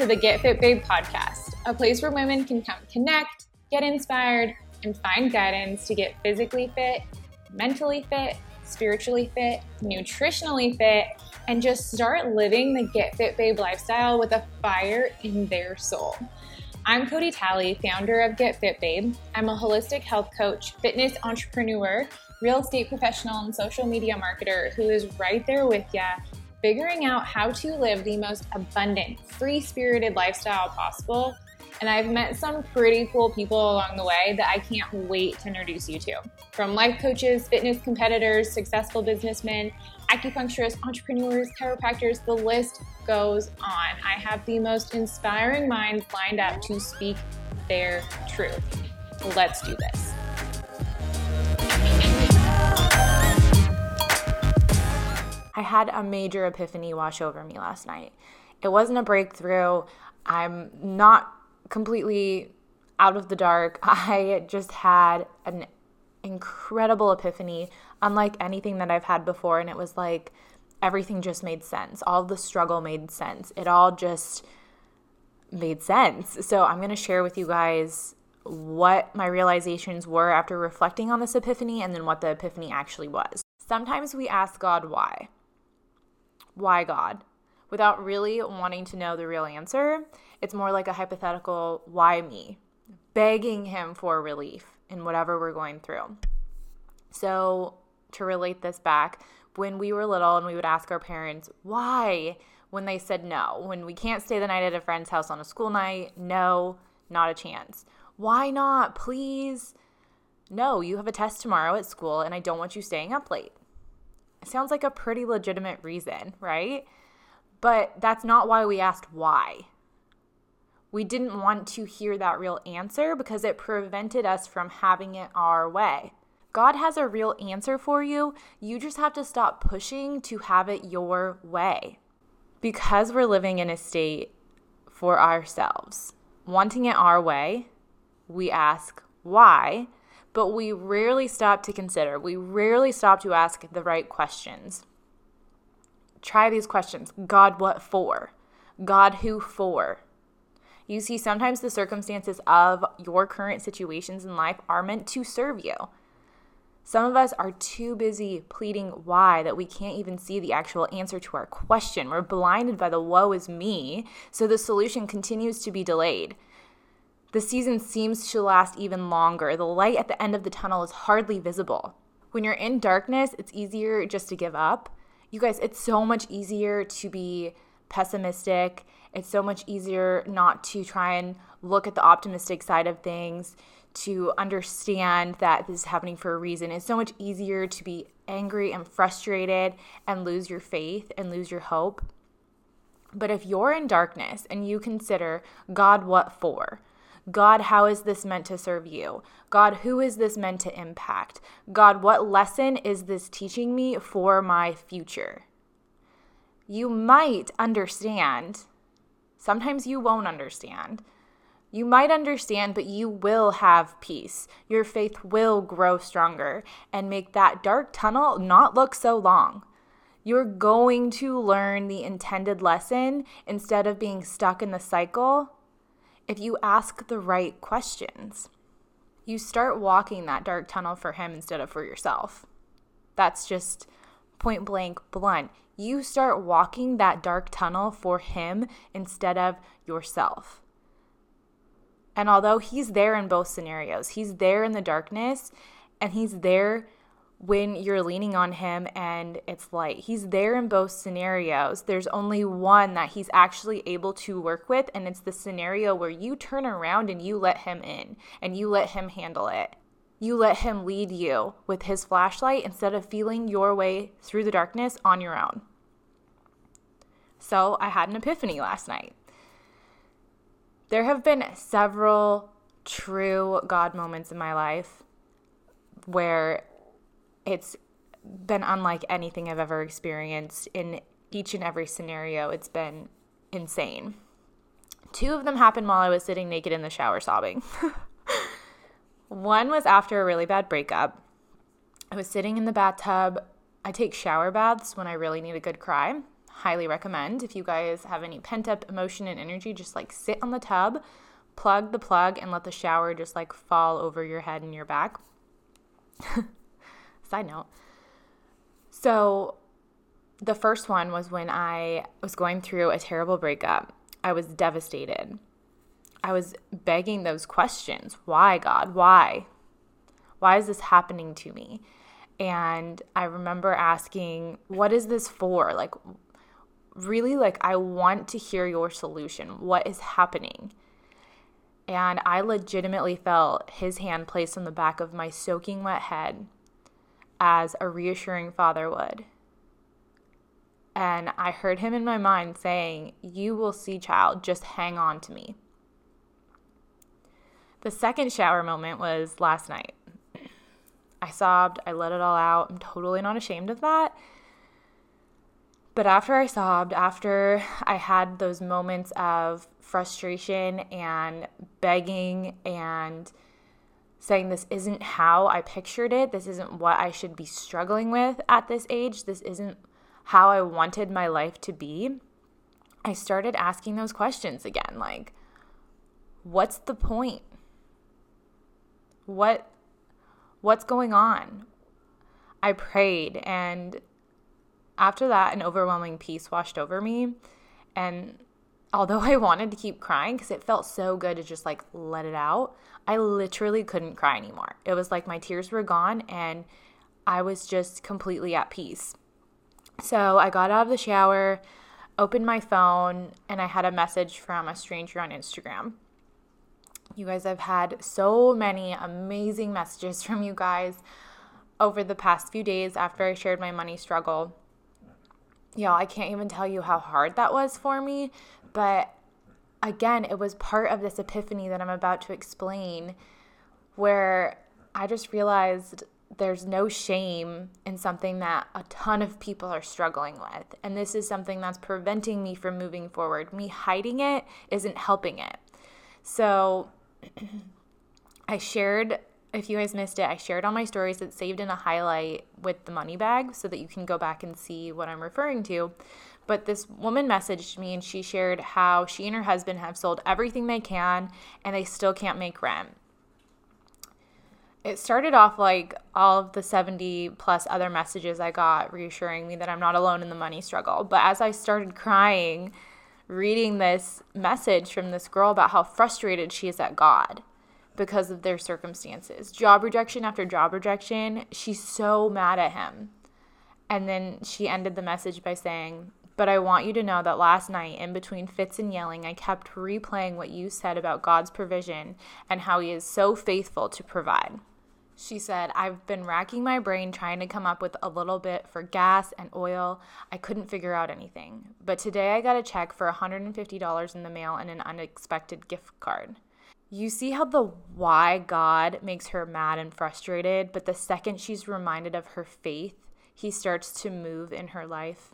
to the Get Fit Babe podcast, a place where women can come connect, get inspired, and find guidance to get physically fit, mentally fit, spiritually fit, nutritionally fit, and just start living the Get Fit Babe lifestyle with a fire in their soul. I'm Cody Talley, founder of Get Fit Babe. I'm a holistic health coach, fitness entrepreneur, real estate professional, and social media marketer who is right there with ya, figuring out how to live the most abundant, free spirited lifestyle possible and I've met some pretty cool people along the way that I can't wait to introduce you to. From life coaches, fitness competitors, successful businessmen, acupuncturists, entrepreneurs, chiropractors, the list goes on. I have the most inspiring minds lined up to speak their truth. Let's do this. I had a major epiphany wash over me last night. It wasn't a breakthrough. I'm not completely out of the dark. I just had an incredible epiphany, unlike anything that I've had before. And it was like everything just made sense. All the struggle made sense. It all just made sense. So I'm going to share with you guys what my realizations were after reflecting on this epiphany and then what the epiphany actually was. Sometimes we ask God why. Why God? Without really wanting to know the real answer. It's more like a hypothetical, why me? Begging him for relief in whatever we're going through. So, to relate this back, when we were little and we would ask our parents, why? When they said no, when we can't stay the night at a friend's house on a school night, no, not a chance. Why not? Please. No, you have a test tomorrow at school and I don't want you staying up late. Sounds like a pretty legitimate reason, right? But that's not why we asked why we didn't want to hear that real answer because it prevented us from having it our way. God has a real answer for you. You just have to stop pushing to have it your way. Because we're living in a state for ourselves, wanting it our way, we ask why, but we rarely stop to consider. We rarely stop to ask the right questions. Try these questions God, what for? God, who for? You see, sometimes the circumstances of your current situations in life are meant to serve you. Some of us are too busy pleading why that we can't even see the actual answer to our question. We're blinded by the woe is me, so the solution continues to be delayed. The season seems to last even longer. The light at the end of the tunnel is hardly visible. When you're in darkness, it's easier just to give up. You guys, it's so much easier to be pessimistic. It's so much easier not to try and look at the optimistic side of things, to understand that this is happening for a reason. It's so much easier to be angry and frustrated and lose your faith and lose your hope. But if you're in darkness and you consider God, what for? God, how is this meant to serve you? God, who is this meant to impact? God, what lesson is this teaching me for my future? you might understand. Sometimes you won't understand. You might understand, but you will have peace. Your faith will grow stronger and make that dark tunnel not look so long. You're going to learn the intended lesson instead of being stuck in the cycle if you ask the right questions. You start walking that dark tunnel for Him instead of for yourself. That's just point blank blunt you start walking that dark tunnel for him instead of yourself. And although he's there in both scenarios, he's there in the darkness and he's there when you're leaning on him and it's light. He's there in both scenarios. There's only one that he's actually able to work with, and it's the scenario where you turn around and you let him in and you let him handle it. You let him lead you with his flashlight instead of feeling your way through the darkness on your own. So I had an epiphany last night. There have been several true God moments in my life where it's been unlike anything I've ever experienced in each and every scenario. It's been insane. Two of them happened while I was sitting naked in the shower sobbing. One was after a really bad breakup. I was sitting in the bathtub. I take shower baths when I really need a good cry highly recommend. If you guys have any pent up emotion and energy, just like sit on the tub, plug the plug, and let the shower just like fall over your head and your back. Side note. So, the first one was when I was going through a terrible breakup. I was devastated. I was begging those questions Why, God? Why? Why is this happening to me? And I remember asking, What is this for? Like, really, like, I want to hear your solution. What is happening? And I legitimately felt his hand placed on the back of my soaking wet head as a reassuring father would. And I heard him in my mind saying, You will see, child, just hang on to me. The second shower moment was last night. I sobbed, I let it all out. I'm totally not ashamed of that. But after I sobbed, after I had those moments of frustration and begging and saying this isn't how I pictured it, this isn't what I should be struggling with at this age, this isn't how I wanted my life to be, I started asking those questions again like, what's the point? What what's going on? I prayed and after that an overwhelming peace washed over me and although I wanted to keep crying cuz it felt so good to just like let it out, I literally couldn't cry anymore. It was like my tears were gone and I was just completely at peace. So I got out of the shower, opened my phone, and I had a message from a stranger on Instagram. You guys, I've had so many amazing messages from you guys over the past few days after I shared my money struggle. Y'all, I can't even tell you how hard that was for me, but again, it was part of this epiphany that I'm about to explain where I just realized there's no shame in something that a ton of people are struggling with. And this is something that's preventing me from moving forward. Me hiding it isn't helping it. So I shared, if you guys missed it, I shared on my stories. It's saved in a highlight with the money bag so that you can go back and see what I'm referring to. But this woman messaged me and she shared how she and her husband have sold everything they can and they still can't make rent it started off like all of the 70 plus other messages I got reassuring me that I'm not alone in the money struggle. But as I started crying, reading this message from this girl about how frustrated she is at God because of their circumstances, job rejection after job rejection, she's so mad at him. And then she ended the message by saying, But I want you to know that last night, in between fits and yelling, I kept replaying what you said about God's provision and how He is so faithful to provide. She said, I've been racking my brain trying to come up with a little bit for gas and oil. I couldn't figure out anything. But today I got a check for $150 in the mail and an unexpected gift card. You see how the why God makes her mad and frustrated, but the second she's reminded of her faith, he starts to move in her life.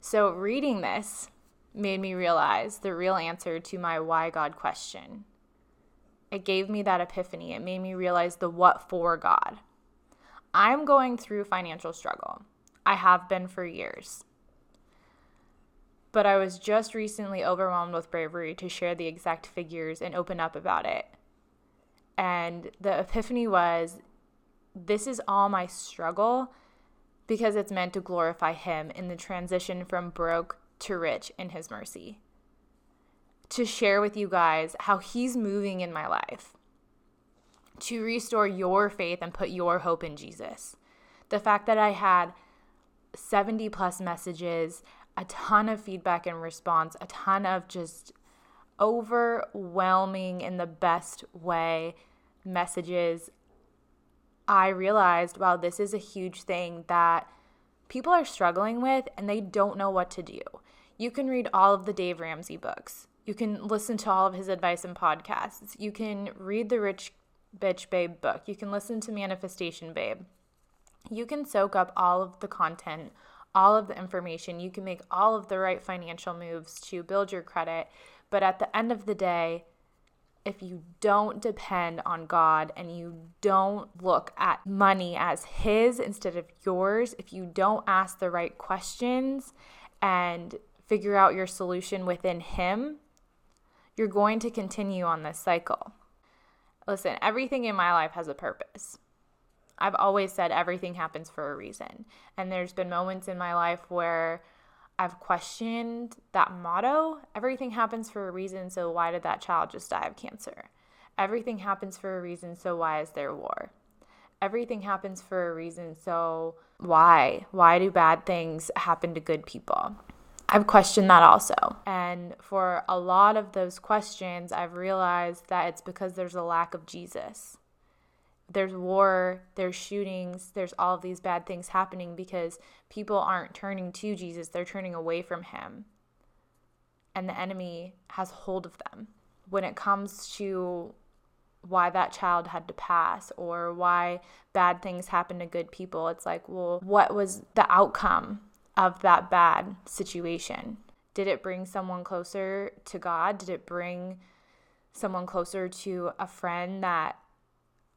So, reading this made me realize the real answer to my why God question. It gave me that epiphany. It made me realize the what for God. I'm going through financial struggle. I have been for years. But I was just recently overwhelmed with bravery to share the exact figures and open up about it. And the epiphany was this is all my struggle because it's meant to glorify Him in the transition from broke to rich in His mercy to share with you guys how He's moving in my life, to restore your faith and put your hope in Jesus. The fact that I had 70 plus messages, a ton of feedback and response, a ton of just overwhelming in the best way messages. I realized, wow, this is a huge thing that people are struggling with and they don't know what to do. You can read all of the Dave Ramsey books. You can listen to all of his advice and podcasts. You can read the Rich Bitch Babe book. You can listen to Manifestation Babe. You can soak up all of the content, all of the information. You can make all of the right financial moves to build your credit. But at the end of the day, if you don't depend on God and you don't look at money as His instead of yours, if you don't ask the right questions and figure out your solution within Him, you're going to continue on this cycle. Listen, everything in my life has a purpose. I've always said everything happens for a reason. And there's been moments in my life where I've questioned that motto everything happens for a reason, so why did that child just die of cancer? Everything happens for a reason, so why is there war? Everything happens for a reason, so why? Why do bad things happen to good people? I've questioned that also. And for a lot of those questions, I've realized that it's because there's a lack of Jesus. There's war, there's shootings, there's all of these bad things happening because people aren't turning to Jesus, they're turning away from him. And the enemy has hold of them. When it comes to why that child had to pass or why bad things happen to good people, it's like, well, what was the outcome? of that bad situation? Did it bring someone closer to God? Did it bring someone closer to a friend that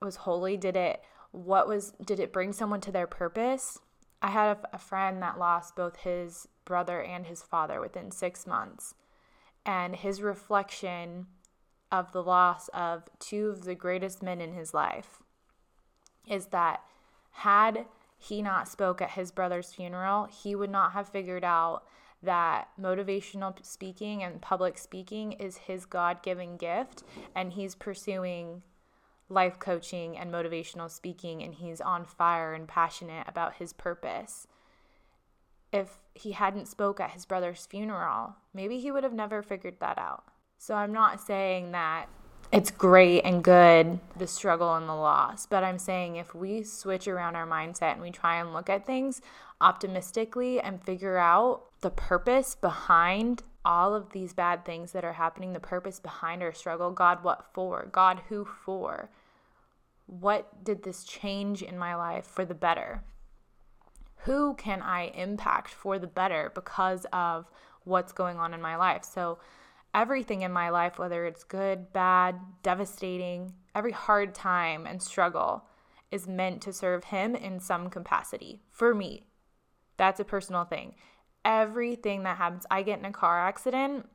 was holy? Did it what was did it bring someone to their purpose? I had a, a friend that lost both his brother and his father within 6 months. And his reflection of the loss of two of the greatest men in his life is that had he not spoke at his brother's funeral, he would not have figured out that motivational speaking and public speaking is his God given gift, and he's pursuing life coaching and motivational speaking, and he's on fire and passionate about his purpose. If he hadn't spoke at his brother's funeral, maybe he would have never figured that out. So I'm not saying that it's great and good the struggle and the loss but i'm saying if we switch around our mindset and we try and look at things optimistically and figure out the purpose behind all of these bad things that are happening the purpose behind our struggle god what for god who for what did this change in my life for the better who can i impact for the better because of what's going on in my life so everything in my life, whether it's good, bad, devastating, every hard time and struggle is meant to serve Him in some capacity. For me, that's a personal thing. Everything that happens, I get in a car accident.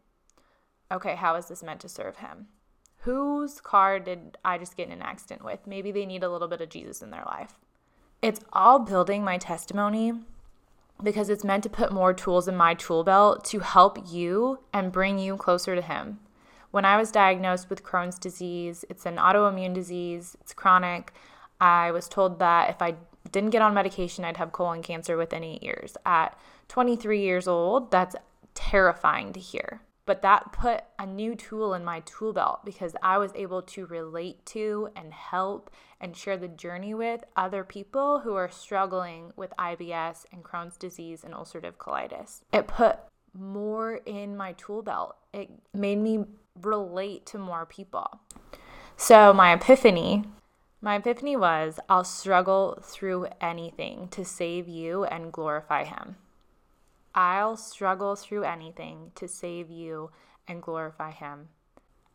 Okay, how is this meant to serve Him? Whose car did I just get in an accident with? Maybe they need a little bit of Jesus in their life. It's all building my testimony because it's meant to put more tools in my tool belt to help you and bring you closer to Him. When I was diagnosed with Crohn's disease, it's an autoimmune disease, it's chronic. I was told that if I didn't get on medication, I'd have colon cancer within eight years. At 23 years old, that's terrifying to hear. But that put a new tool in my tool belt because I was able to relate to and help and share the journey with other people who are struggling with IBS and Crohn's disease and ulcerative colitis. It put more in my tool belt. It made me relate to more people. So, my epiphany my epiphany was I'll struggle through anything to save you and glorify Him. I'll struggle through anything to save you and glorify Him.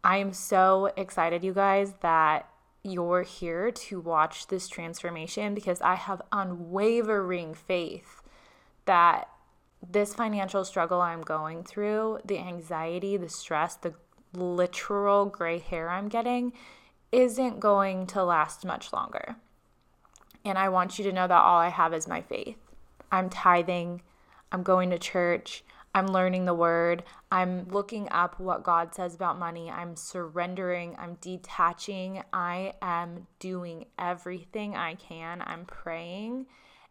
I am so excited, you guys, that you're here to watch this transformation because I have unwavering faith that this financial struggle I'm going through, the anxiety, the stress, the literal gray hair I'm getting, isn't going to last much longer. And I want you to know that all I have is my faith. I'm tithing I'm going to church. I'm learning the word. I'm looking up what God says about money. I'm surrendering. I'm detaching. I am doing everything I can. I'm praying.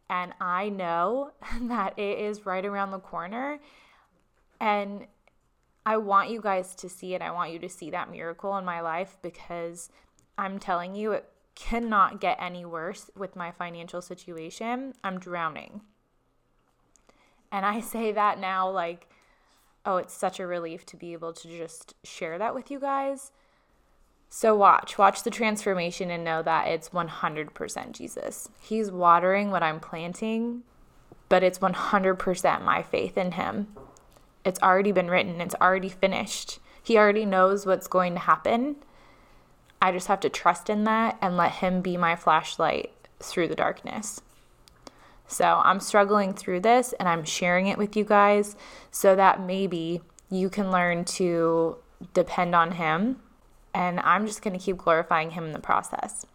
And I know that it is right around the corner. And I want you guys to see it. I want you to see that miracle in my life because I'm telling you, it cannot get any worse with my financial situation. I'm drowning. And I say that now like, oh, it's such a relief to be able to just share that with you guys. So watch, watch the transformation and know that it's 100% Jesus. He's watering what I'm planting, but it's 100% my faith in him. It's already been written, it's already finished. He already knows what's going to happen. I just have to trust in that and let Him be my flashlight through the darkness. So I'm struggling through this and I'm sharing it with you guys so that maybe you can learn to depend on Him. And I'm just going to keep glorifying Him in the process.